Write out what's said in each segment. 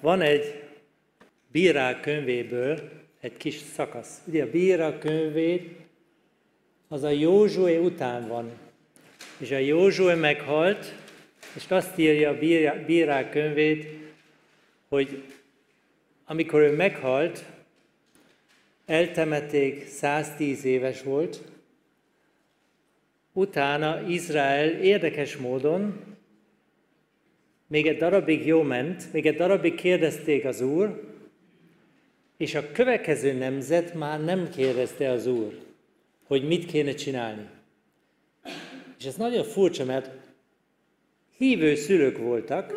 van egy bírák könyvéből egy kis szakasz. Ugye a bírák könyvét az a Józsué után van. És a Józsué meghalt, és azt írja a bírák könyvét, hogy amikor ő meghalt, eltemették, 110 éves volt, utána Izrael érdekes módon még egy darabig jó ment, még egy darabig kérdezték az Úr, és a következő nemzet már nem kérdezte az Úr, hogy mit kéne csinálni. És ez nagyon furcsa, mert hívő szülők voltak,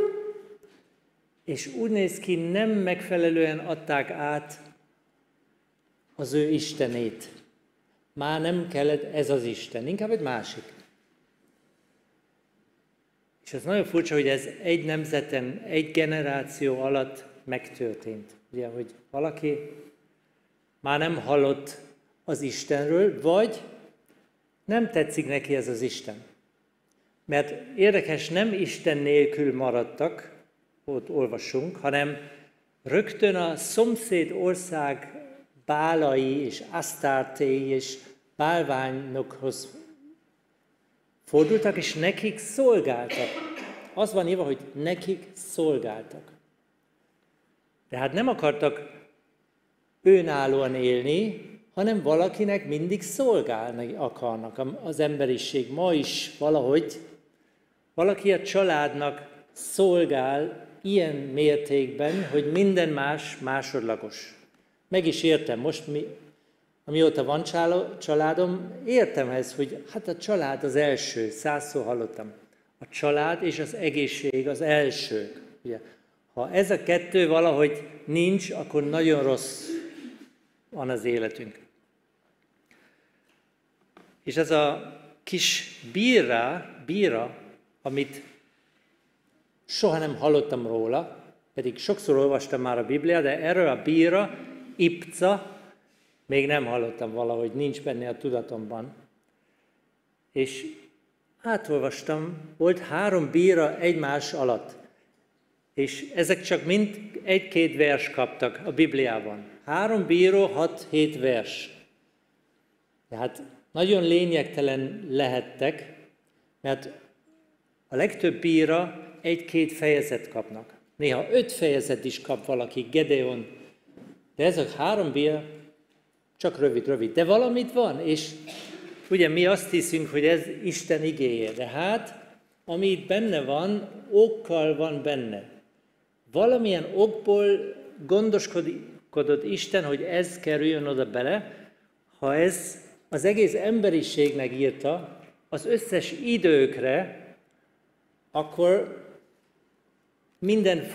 és úgy néz ki, nem megfelelően adták át az ő Istenét. Már nem kellett ez az Isten, inkább egy másik. És ez nagyon furcsa, hogy ez egy nemzeten, egy generáció alatt megtörtént. Ugye, hogy valaki már nem hallott az Istenről, vagy nem tetszik neki ez az Isten. Mert érdekes, nem Isten nélkül maradtak, ott olvasunk, hanem rögtön a szomszéd ország bálai és asztártéi és bálványokhoz fordultak, és nekik szolgáltak. Az van írva, hogy nekik szolgáltak. Tehát nem akartak önállóan élni, hanem valakinek mindig szolgálni akarnak az emberiség. Ma is valahogy valaki a családnak szolgál ilyen mértékben, hogy minden más másodlagos. Meg is értem, most mi, amióta van családom, értem ez, hogy hát a család az első, százszor hallottam. A család és az egészség az első. Ugye? Ha ez a kettő valahogy nincs, akkor nagyon rossz van az életünk. És ez a kis bíra, bíra, amit soha nem hallottam róla, pedig sokszor olvastam már a Bibliát, de erről a bíra, ipca, még nem hallottam valahogy, nincs benne a tudatomban. És átolvastam, volt három bíra egymás alatt. És ezek csak mind egy-két vers kaptak a Bibliában. Három bíró, hat-hét vers. Tehát nagyon lényegtelen lehettek, mert a legtöbb bíra egy-két fejezet kapnak. Néha öt fejezet is kap valaki, Gedeon. De ez a három bíra csak rövid-rövid. De valamit van, és ugye mi azt hiszünk, hogy ez Isten igéje. De hát, ami itt benne van, okkal van benne. Valamilyen okból gondoskodott Isten, hogy ez kerüljön oda bele, ha ez az egész emberiségnek írta, az összes időkre, akkor minden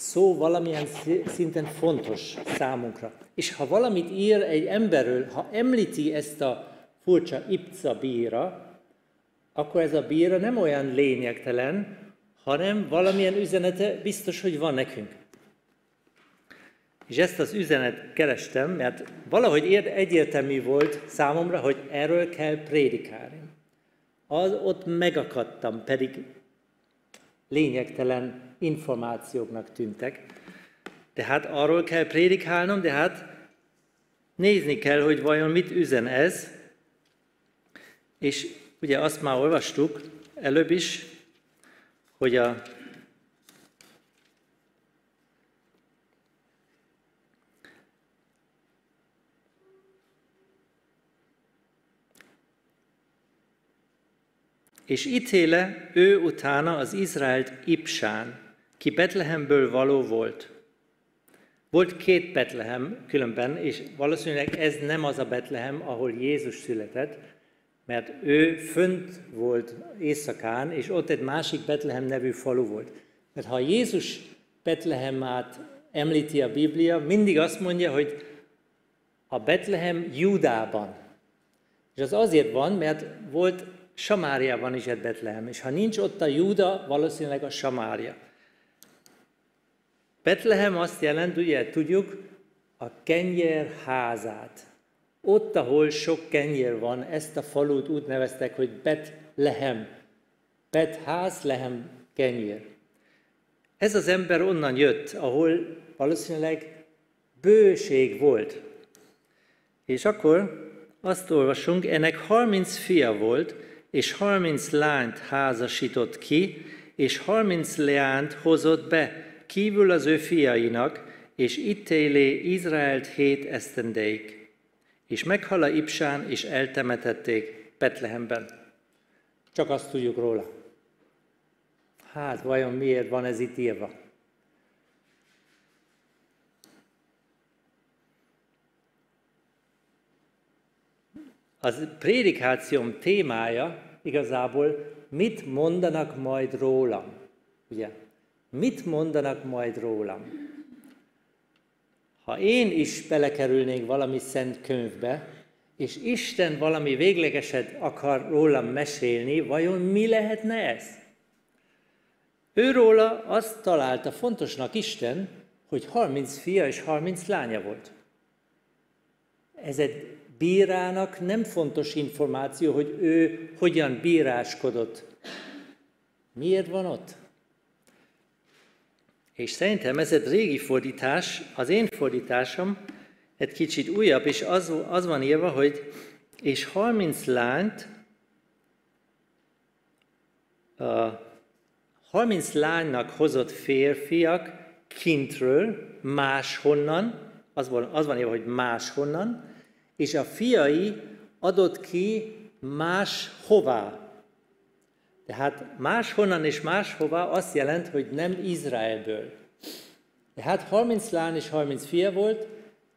szó valamilyen szinten fontos számunkra. És ha valamit ír egy emberről, ha említi ezt a furcsa ipca bíra, akkor ez a bíra nem olyan lényegtelen, hanem valamilyen üzenete biztos, hogy van nekünk. És ezt az üzenet kerestem, mert valahogy egyértelmű volt számomra, hogy erről kell prédikálni. Az, ott megakadtam, pedig lényegtelen információknak tűntek. De hát arról kell prédikálnom, de hát nézni kell, hogy vajon mit üzen ez. És ugye azt már olvastuk előbb is, hogy a és ítéle ő utána az Izraelt Ipsán, ki Betlehemből való volt. Volt két Betlehem különben, és valószínűleg ez nem az a Betlehem, ahol Jézus született, mert ő fönt volt éjszakán, és ott egy másik Betlehem nevű falu volt. Mert ha Jézus Betlehemát említi a Biblia, mindig azt mondja, hogy a Betlehem Júdában. És az azért van, mert volt Samáriában is egy Betlehem, és ha nincs ott a Júda, valószínűleg a Samária. Betlehem azt jelent, ugye tudjuk, a kenyer házát. Ott, ahol sok kenyér van, ezt a falut úgy neveztek, hogy Betlehem. Betház, lehem, kenyér. Ez az ember onnan jött, ahol valószínűleg bőség volt. És akkor azt olvasunk, ennek 30 fia volt, és 30 lányt házasított ki, és 30 leányt hozott be, kívül az ő fiainak, és itt élé Izraelt hét esztendeig. És meghala Ipsán, és eltemetették Betlehemben. Csak azt tudjuk róla. Hát, vajon miért van ez itt írva? Az prédikációm témája igazából mit mondanak majd rólam. Ugye? Mit mondanak majd rólam? Ha én is belekerülnék valami szent könyvbe, és Isten valami véglegeset akar rólam mesélni, vajon mi lehetne ez? Őróla azt találta fontosnak Isten, hogy 30 fia és 30 lánya volt. Ez egy bírának nem fontos információ, hogy ő hogyan bíráskodott. Miért van ott? És szerintem ez egy régi fordítás, az én fordításom egy kicsit újabb, és az, az van írva, hogy és 30 lányt, uh, 30 lánynak hozott férfiak kintről, máshonnan, az van, az van írva, hogy máshonnan, és a fiai adott ki más hová. Tehát máshonnan és máshová azt jelent, hogy nem Izraelből. Tehát 30 lány és 30 fia volt,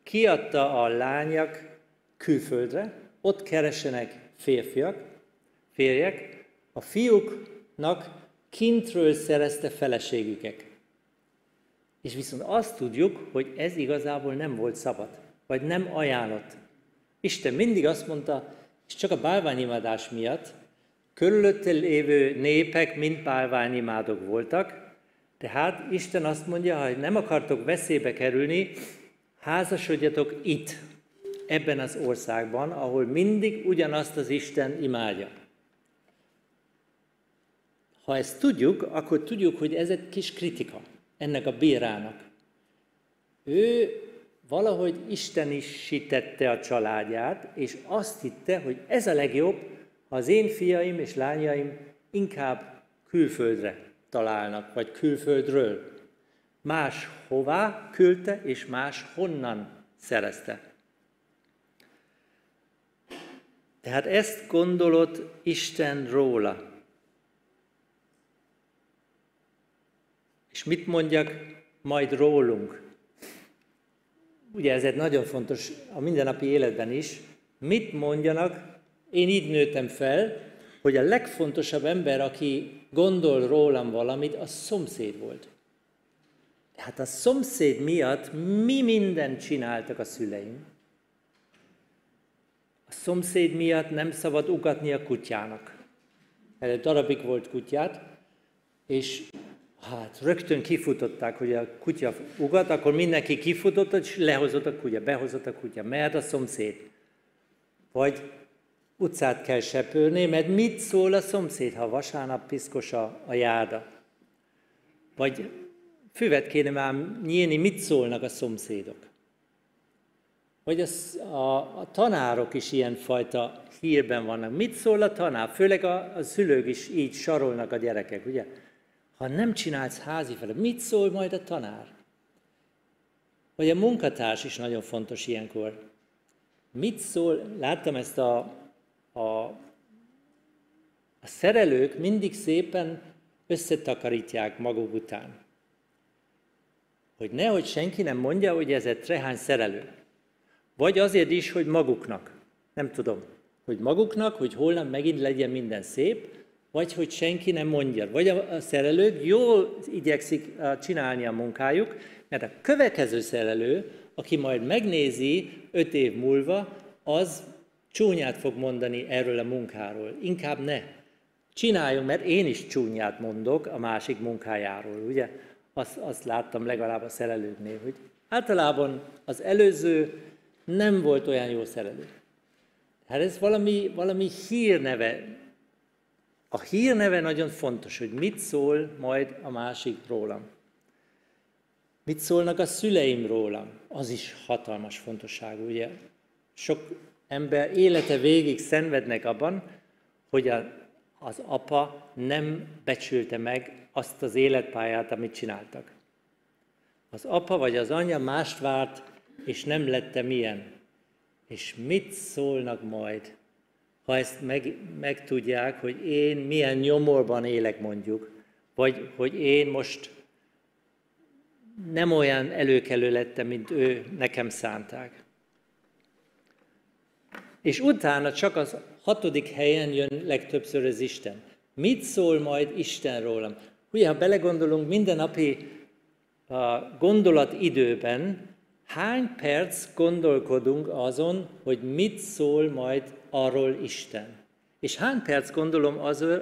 kiadta a lányak külföldre, ott keresenek férfiak, férjek, a fiúknak kintről szerezte feleségüket. És viszont azt tudjuk, hogy ez igazából nem volt szabad, vagy nem ajánlott. Isten mindig azt mondta, és csak a bálványimádás miatt, körülötte lévő népek mind bálványimádók voltak, tehát Isten azt mondja, hogy nem akartok veszélybe kerülni, házasodjatok itt, ebben az országban, ahol mindig ugyanazt az Isten imádja. Ha ezt tudjuk, akkor tudjuk, hogy ez egy kis kritika ennek a bírának. Ő valahogy Isten is sítette a családját, és azt hitte, hogy ez a legjobb, ha az én fiaim és lányaim inkább külföldre találnak, vagy külföldről. Más hová küldte, és más honnan szerezte. Tehát ezt gondolott Isten róla. És mit mondjak majd rólunk? Ugye ez egy nagyon fontos a mindennapi életben is. Mit mondjanak? Én így nőttem fel, hogy a legfontosabb ember, aki gondol rólam valamit, a szomszéd volt. Hát a szomszéd miatt mi mindent csináltak a szüleim. A szomszéd miatt nem szabad ugatni a kutyának. Egy darabig volt kutyát, és Hát rögtön kifutották, hogy a kutya ugat, akkor mindenki kifutott, és lehozott a kutya, behozott a kutya, mehet a szomszéd. Vagy utcát kell sepölni, mert mit szól a szomszéd, ha vasárnap piszkos a, a járda? Vagy füvet kéne már nyílni, mit szólnak a szomszédok? Vagy az, a, a tanárok is ilyenfajta hírben vannak. Mit szól a tanár? Főleg a, a szülők is így sarolnak a gyerekek, ugye? Ha nem csinálsz házi feladat, mit szól majd a tanár? Vagy a munkatárs is nagyon fontos ilyenkor. Mit szól, láttam ezt a, a, a szerelők mindig szépen összetakarítják maguk után. Hogy nehogy senki nem mondja, hogy ez egy trehány szerelő. Vagy azért is, hogy maguknak. Nem tudom. Hogy maguknak, hogy holnap megint legyen minden szép, vagy hogy senki nem mondja. Vagy a szerelők jól igyekszik csinálni a munkájuk, mert a következő szerelő, aki majd megnézi öt év múlva, az csúnyát fog mondani erről a munkáról. Inkább ne. Csináljunk, mert én is csúnyát mondok a másik munkájáról, ugye? Azt, azt láttam legalább a szerelőknél, hogy általában az előző nem volt olyan jó szerelő. Hát ez valami, valami hírneve, a hírneve nagyon fontos, hogy mit szól majd a másik rólam. Mit szólnak a szüleim rólam? Az is hatalmas fontosságú, ugye? Sok ember élete végig szenvednek abban, hogy a, az apa nem becsülte meg azt az életpályát, amit csináltak. Az apa vagy az anya mást várt, és nem lette milyen. És mit szólnak majd, ha ezt meg, megtudják, hogy én milyen nyomorban élek mondjuk, vagy hogy én most nem olyan előkelő lettem, mint ő nekem szánták. És utána csak az hatodik helyen jön legtöbbször az Isten. Mit szól majd Isten rólam? Ugye, ha belegondolunk minden napi gondolat időben, hány perc gondolkodunk azon, hogy mit szól majd arról Isten? És hány perc gondolom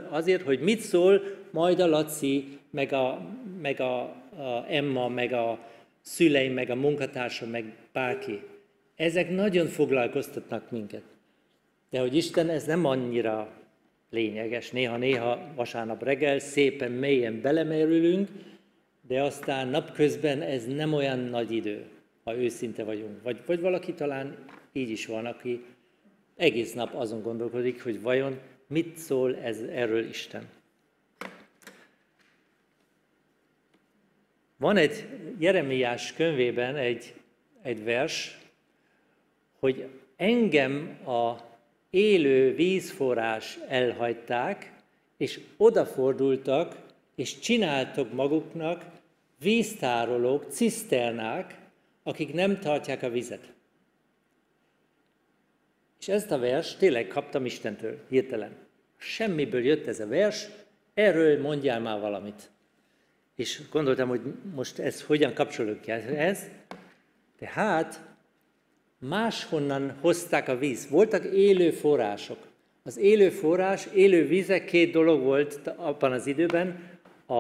azért, hogy mit szól majd a Laci, meg a, meg a, a Emma, meg a szüleim, meg a munkatársam, meg bárki. Ezek nagyon foglalkoztatnak minket. De hogy Isten, ez nem annyira lényeges. Néha-néha vasárnap reggel szépen mélyen belemerülünk, de aztán napközben ez nem olyan nagy idő, ha őszinte vagyunk. Vagy, vagy valaki talán így is van, aki egész nap azon gondolkodik, hogy vajon mit szól ez erről Isten. Van egy Jeremiás könyvében egy, egy vers, hogy engem a élő vízforrás elhagyták, és odafordultak, és csináltok maguknak víztárolók, ciszternák, akik nem tartják a vizet. És ezt a vers tényleg kaptam Istentől, hirtelen. Semmiből jött ez a vers, erről mondjál már valamit. És gondoltam, hogy most ez hogyan kapcsolódik ez. De hát máshonnan hozták a víz. Voltak élő források. Az élő forrás, élő vizek két dolog volt abban az időben, a,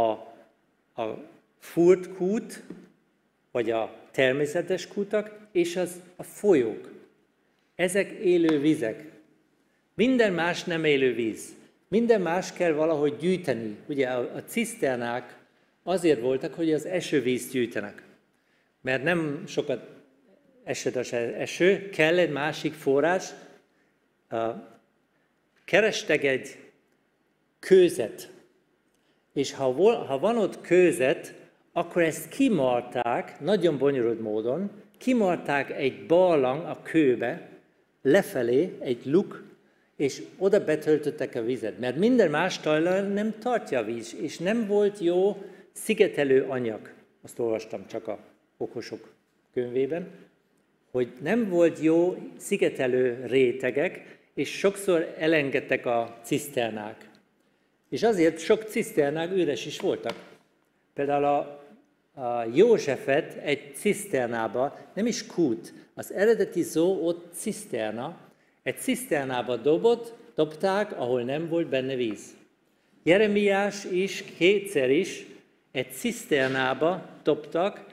a furt kút, vagy a természetes kutak, és az a folyók. Ezek élő vizek. Minden más nem élő víz. Minden más kell valahogy gyűjteni. Ugye a, a ciszternák azért voltak, hogy az esővíz gyűjtenek. Mert nem sokat esett az eső, kell egy másik forrás. Kerestek egy kőzet, és ha, ha van ott kőzet, akkor ezt kimarták, nagyon bonyolult módon, kimarták egy barlang a kőbe, lefelé egy luk, és oda betöltöttek a vizet, mert minden más talajra nem tartja a víz, és nem volt jó szigetelő anyag. Azt olvastam csak a okosok könyvében hogy nem volt jó szigetelő rétegek, és sokszor elengedtek a ciszternák. És azért sok ciszternák üres is voltak. Például a, a Józsefet egy ciszternába, nem is kút, az eredeti szó ott ciszterna, egy ciszternába dobott, dobták, ahol nem volt benne víz. Jeremiás is kétszer is egy ciszternába dobtak,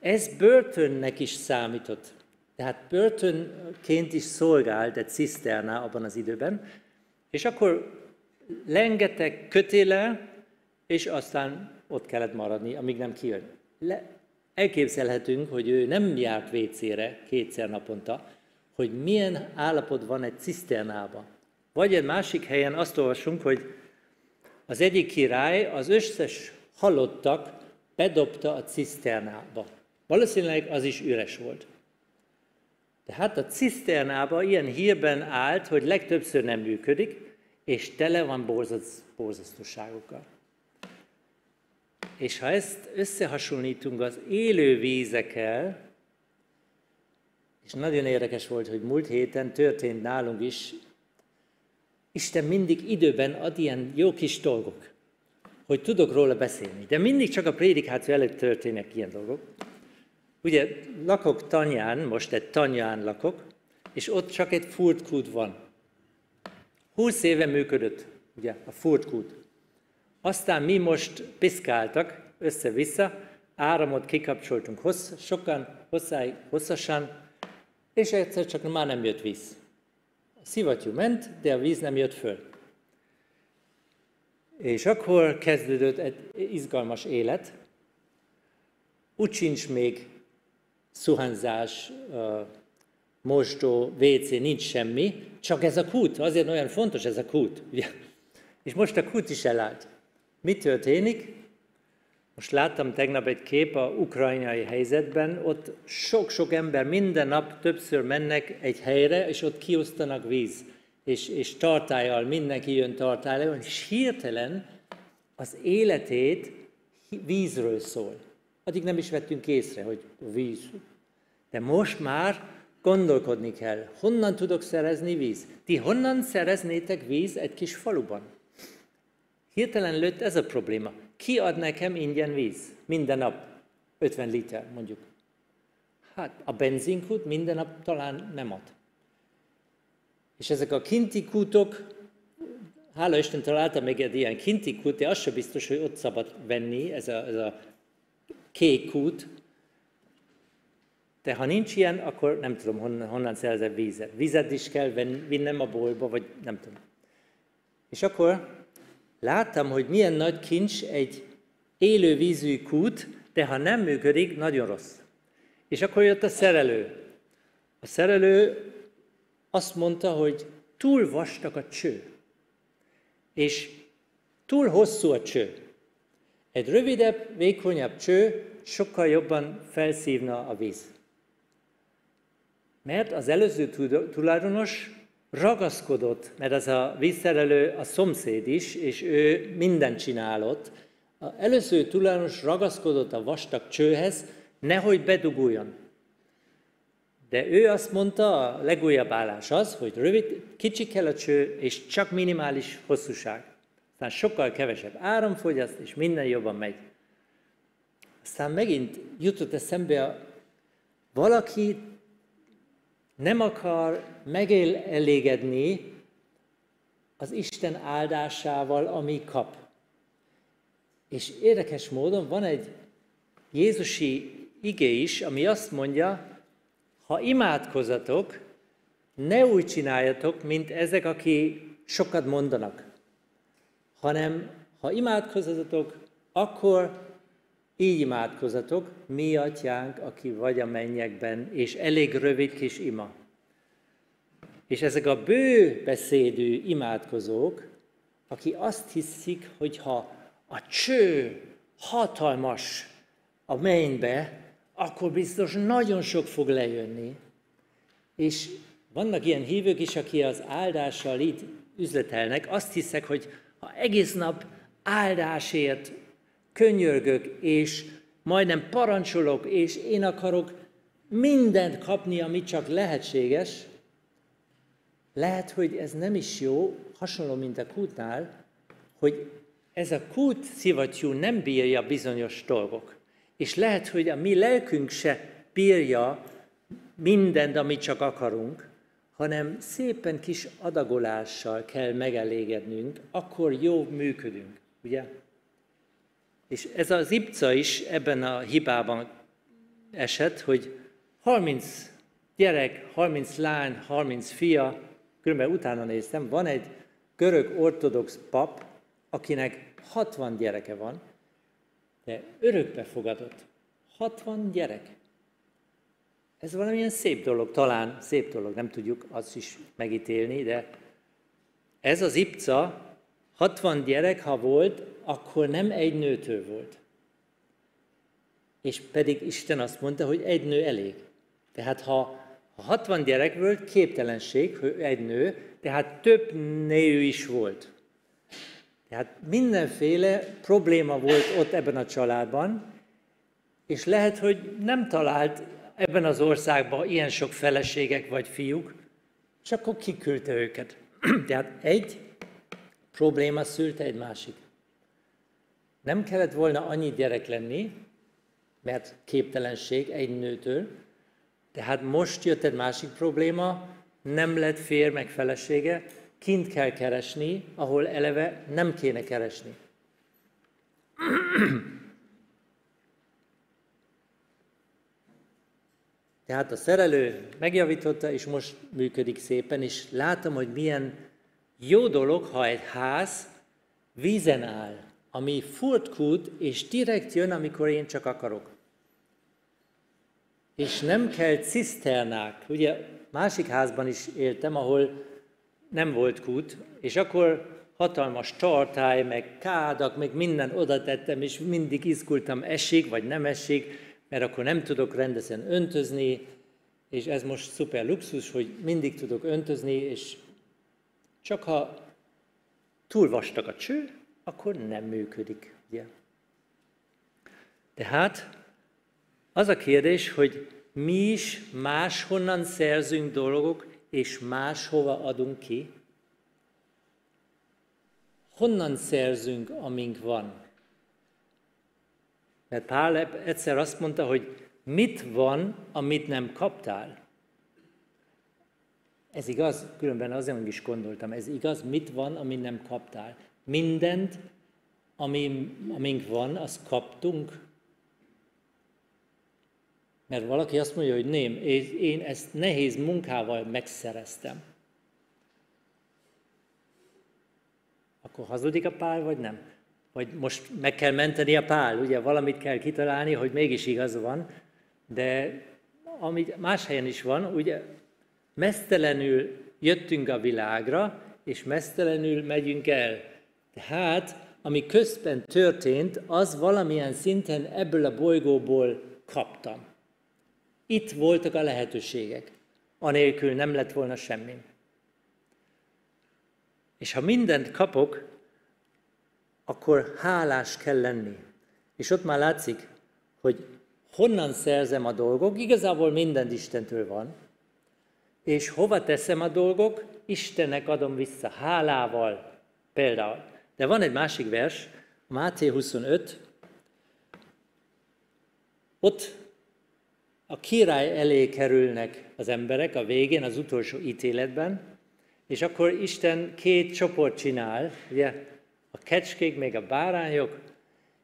ez börtönnek is számított. Tehát börtönként is szolgált egy ciszterná abban az időben, és akkor lengetek kötéle, és aztán ott kellett maradni, amíg nem kijön. Elképzelhetünk, hogy ő nem járt vécére kétszer naponta, hogy milyen állapot van egy ciszternába. Vagy egy másik helyen azt olvasunk, hogy az egyik király az összes halottak bedobta a ciszternába. Valószínűleg az is üres volt. De hát a ciszternába ilyen hírben állt, hogy legtöbbször nem működik, és tele van borzasztóságokkal. És ha ezt összehasonlítunk az élő vízekkel, és nagyon érdekes volt, hogy múlt héten történt nálunk is, Isten mindig időben ad ilyen jó kis dolgok, hogy tudok róla beszélni. De mindig csak a prédikáció előtt történnek ilyen dolgok. Ugye lakok tanyán, most egy tanyán lakok, és ott csak egy furtkút van. Húsz éve működött, ugye, a furtkút. Aztán mi most piszkáltak össze-vissza, áramot kikapcsoltunk hossz, sokan, hosszáig, hosszasan, és egyszer csak már nem jött víz. A szivattyú ment, de a víz nem jött föl. És akkor kezdődött egy izgalmas élet, úgy sincs még szuhányzás, mosdó, WC, nincs semmi, csak ez a kút, azért olyan fontos ez a kút. És most a kút is elállt. Mi történik? Most láttam tegnap egy kép a ukrajnai helyzetben, ott sok-sok ember minden nap többször mennek egy helyre, és ott kiosztanak víz, és, és tartályal, mindenki jön tartályal, és hirtelen az életét vízről szól. Addig nem is vettünk észre, hogy víz. De most már gondolkodni kell, honnan tudok szerezni víz. Ti honnan szereznétek víz egy kis faluban? Hirtelen lőtt ez a probléma. Ki ad nekem ingyen víz? Minden nap 50 liter, mondjuk. Hát a benzinkút minden nap talán nem ad. És ezek a kinti kútok, hála Isten találtam még egy ilyen kinti kút, de az sem biztos, hogy ott szabad venni, ez a, ez a kék kút. De ha nincs ilyen, akkor nem tudom, honnan, honnan szerzem vízet. Vizet is kell vinnem a boltba, vagy nem tudom. És akkor láttam, hogy milyen nagy kincs egy élő vízű kút, de ha nem működik, nagyon rossz. És akkor jött a szerelő. A szerelő azt mondta, hogy túl vastag a cső, és túl hosszú a cső. Egy rövidebb, vékonyabb cső sokkal jobban felszívna a víz. Mert az előző tulajdonos ragaszkodott, mert az a vízszerelő a szomszéd is, és ő mindent csinálott. A előző tulajdonos ragaszkodott a vastag csőhez, nehogy beduguljon. De ő azt mondta, a legújabb állás az, hogy rövid, kicsi kell a cső, és csak minimális hosszúság. Aztán sokkal kevesebb áramfogyaszt, és minden jobban megy. Aztán megint jutott eszembe, a, valaki nem akar elégedni az Isten áldásával, ami kap. És érdekes módon van egy Jézusi ige is, ami azt mondja, ha imádkozatok, ne úgy csináljatok, mint ezek, aki sokat mondanak, hanem ha imádkozatok, akkor így imádkozatok, mi atyánk, aki vagy a mennyekben, és elég rövid kis ima. És ezek a bő beszédű imádkozók, aki azt hiszik, hogy ha a cső hatalmas a mennybe, akkor biztos nagyon sok fog lejönni. És vannak ilyen hívők is, aki az áldással itt üzletelnek, azt hiszek, hogy ha egész nap áldásért könyörgök, és majdnem parancsolok, és én akarok mindent kapni, ami csak lehetséges, lehet, hogy ez nem is jó, hasonló, mint a kútnál, hogy ez a kút szivattyú nem bírja bizonyos dolgok. És lehet, hogy a mi lelkünk se bírja mindent, amit csak akarunk, hanem szépen kis adagolással kell megelégednünk, akkor jó működünk, ugye? És ez az Ipca is ebben a hibában esett, hogy 30 gyerek, 30 lány, 30 fia, különben utána néztem, van egy görög ortodox pap, akinek 60 gyereke van, de örökbe fogadott. 60 gyerek. Ez valamilyen szép dolog, talán szép dolog, nem tudjuk azt is megítélni, de ez az Ipca 60 gyerek, ha volt, akkor nem egy nőtől volt. És pedig Isten azt mondta, hogy egy nő elég. Tehát ha, ha 60 gyerek volt, képtelenség, hogy egy nő, tehát több nő is volt. Tehát mindenféle probléma volt ott ebben a családban, és lehet, hogy nem talált ebben az országban ilyen sok feleségek vagy fiúk, csak akkor kiküldte őket. Tehát egy probléma szülte egy másik. Nem kellett volna annyi gyerek lenni, mert képtelenség egy nőtől, tehát most jött egy másik probléma, nem lett fér meg felesége, kint kell keresni, ahol eleve nem kéne keresni. Tehát a szerelő megjavította, és most működik szépen, és látom, hogy milyen jó dolog, ha egy ház vízen áll, ami furtkút, és direkt jön, amikor én csak akarok. és nem kell ciszternák. Ugye másik házban is éltem, ahol nem volt kút, és akkor hatalmas tartály, meg kádak, meg minden oda tettem, és mindig izgultam, esik vagy nem esik, mert akkor nem tudok rendesen öntözni, és ez most szuper luxus, hogy mindig tudok öntözni, és csak ha túl vastag a cső, akkor nem működik. Ugye? Tehát az a kérdés, hogy mi is máshonnan szerzünk dolgok, és máshova adunk ki. Honnan szerzünk, amink van? Mert Pál egyszer azt mondta, hogy mit van, amit nem kaptál. Ez igaz, különben azért is gondoltam, ez igaz, mit van, amit nem kaptál. Mindent, ami, amink van, azt kaptunk. Mert valaki azt mondja, hogy nem, én ezt nehéz munkával megszereztem. Akkor hazudik a pál, vagy nem? Vagy most meg kell menteni a pál, ugye valamit kell kitalálni, hogy mégis igaz van, de amit más helyen is van, ugye mesztelenül jöttünk a világra, és mesztelenül megyünk el. Tehát, ami közben történt, az valamilyen szinten ebből a bolygóból kaptam. Itt voltak a lehetőségek. Anélkül nem lett volna semmi. És ha mindent kapok, akkor hálás kell lenni. És ott már látszik, hogy honnan szerzem a dolgok, igazából minden Istentől van, és hova teszem a dolgok, Istennek adom vissza, hálával. Például. De van egy másik vers, Máté 25, ott a király elé kerülnek az emberek a végén, az utolsó ítéletben, és akkor Isten két csoport csinál, ugye? A kecskék, még a bárányok,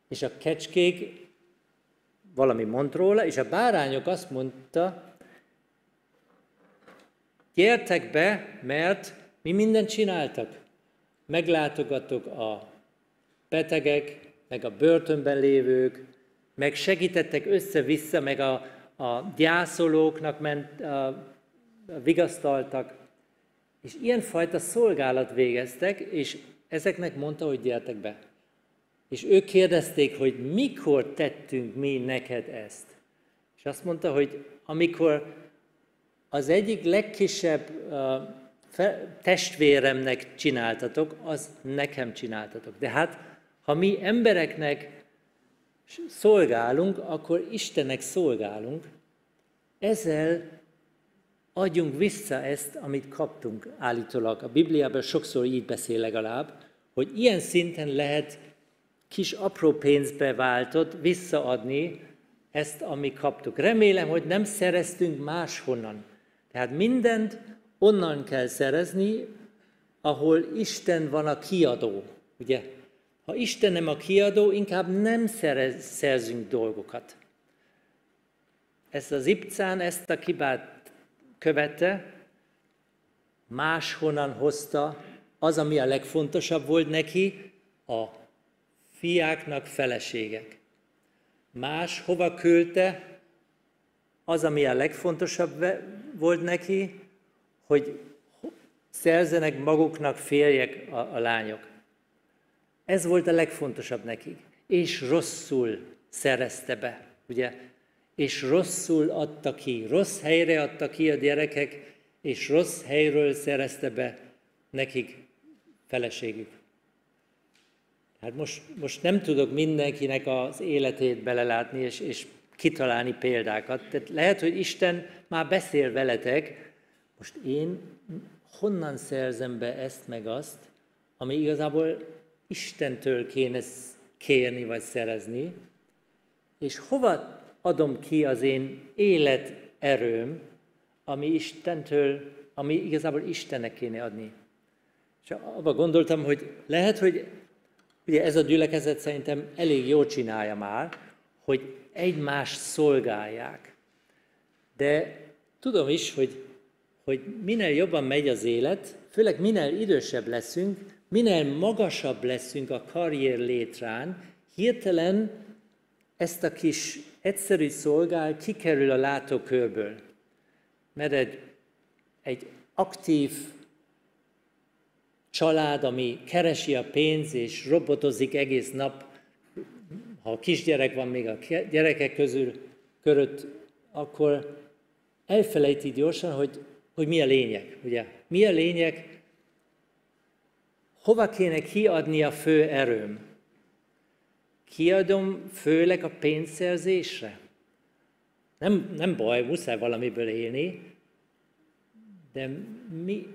és a kecskék valami mond róla, és a bárányok azt mondta, gyertek be, mert mi mindent csináltak. Meglátogatok a betegek, meg a börtönben lévők, meg segítettek össze-vissza, meg a, a gyászolóknak ment, a, a vigasztaltak, és ilyenfajta szolgálat végeztek, és ezeknek mondta, hogy gyertek be. És ők kérdezték, hogy mikor tettünk mi neked ezt. És azt mondta, hogy amikor az egyik legkisebb testvéremnek csináltatok, az nekem csináltatok. De hát, ha mi embereknek szolgálunk, akkor Istennek szolgálunk. Ezzel adjunk vissza ezt, amit kaptunk állítólag. A Bibliában sokszor így beszél legalább, hogy ilyen szinten lehet kis apró pénzbe váltott visszaadni ezt, amit kaptuk. Remélem, hogy nem szereztünk máshonnan. Tehát mindent onnan kell szerezni, ahol Isten van a kiadó. Ugye? Ha Isten nem a kiadó, inkább nem szerez, szerzünk dolgokat. Ezt az Ipcán ezt a kibát követte, máshonnan hozta az, ami a legfontosabb volt neki, a fiáknak feleségek. Más hova küldte, az, ami a legfontosabb volt neki, hogy szerzenek maguknak férjek a, a lányok. Ez volt a legfontosabb nekik. És rosszul szerezte be, ugye? És rosszul adta ki, rossz helyre adta ki a gyerekek, és rossz helyről szerezte be nekik feleségük. Hát most, most nem tudok mindenkinek az életét belelátni, és, és kitalálni példákat. Tehát lehet, hogy Isten már beszél veletek, most én honnan szerzem be ezt meg azt, ami igazából Istentől kéne kérni vagy szerezni, és hova adom ki az én élet erőm, ami Istentől, ami igazából Istennek kéne adni. És abba gondoltam, hogy lehet, hogy ugye ez a gyülekezet szerintem elég jól csinálja már, hogy egymást szolgálják. De tudom is, hogy, hogy minél jobban megy az élet, főleg minél idősebb leszünk, minél magasabb leszünk a karrier létrán, hirtelen ezt a kis egyszerű szolgál kikerül a látókörből, mert egy, egy aktív család, ami keresi a pénzt és robotozik egész nap, ha kisgyerek van még a gyerekek közül körött, akkor elfelejti gyorsan, hogy, hogy mi a lényeg. Ugye? Mi a lényeg? Hova kéne kiadni a fő erőm? Kiadom főleg a pénzszerzésre? Nem, nem baj, muszáj valamiből élni, de mi,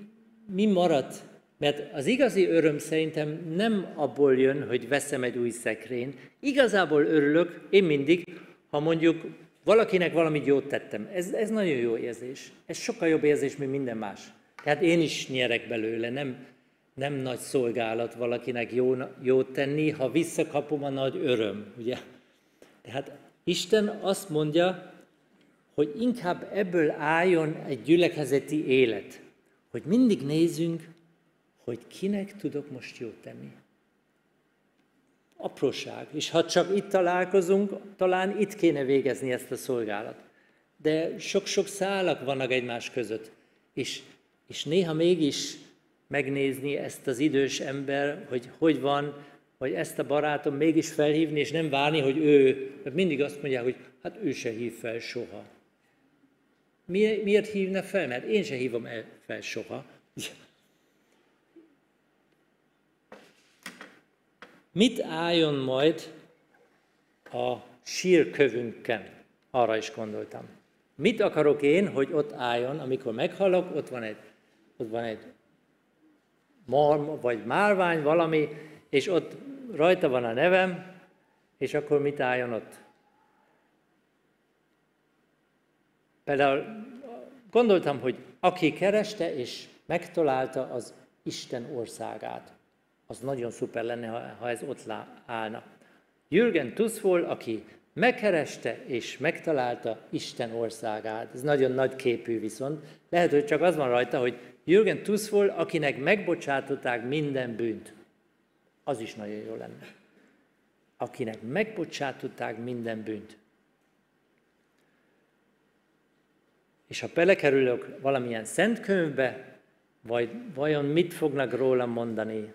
mi maradt mert az igazi öröm szerintem nem abból jön, hogy veszem egy új szekrény. Igazából örülök, én mindig, ha mondjuk valakinek valamit jót tettem. Ez, ez nagyon jó érzés. Ez sokkal jobb érzés, mint minden más. Tehát én is nyerek belőle, nem, nem nagy szolgálat valakinek jó, jót tenni, ha visszakapom a nagy öröm, ugye? Tehát Isten azt mondja, hogy inkább ebből álljon egy gyülekezeti élet, hogy mindig nézzünk hogy kinek tudok most jót tenni. Apróság. És ha csak itt találkozunk, talán itt kéne végezni ezt a szolgálat. De sok-sok szálak vannak egymás között. És, és néha mégis megnézni ezt az idős ember, hogy hogy van, vagy ezt a barátom mégis felhívni, és nem várni, hogy ő, mert mindig azt mondják, hogy hát ő se hív fel soha. Miért hívna fel? Mert én se hívom el fel soha. Mit álljon majd a sírkövünkön? Arra is gondoltam. Mit akarok én, hogy ott álljon, amikor meghalok, ott van egy, ott van egy marm, vagy márvány, valami, és ott rajta van a nevem, és akkor mit álljon ott? Például gondoltam, hogy aki kereste és megtalálta az Isten országát az nagyon szuper lenne, ha, ha ez ott állna. Jürgen Tuszfol, aki megkereste és megtalálta Isten országát. Ez nagyon nagy képű viszont. Lehet, hogy csak az van rajta, hogy Jürgen Tuszfol, akinek megbocsátották minden bűnt. Az is nagyon jó lenne. Akinek megbocsátották minden bűnt. És ha belekerülök valamilyen szent könyvbe, vagy vajon mit fognak rólam mondani,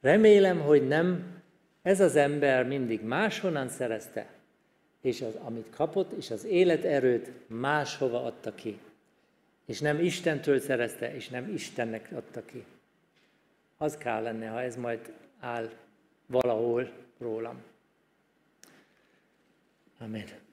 Remélem, hogy nem ez az ember mindig máshonnan szerezte, és az, amit kapott, és az életerőt máshova adta ki. És nem Istentől szerezte, és nem Istennek adta ki. Az kell lenne, ha ez majd áll valahol rólam. Amen.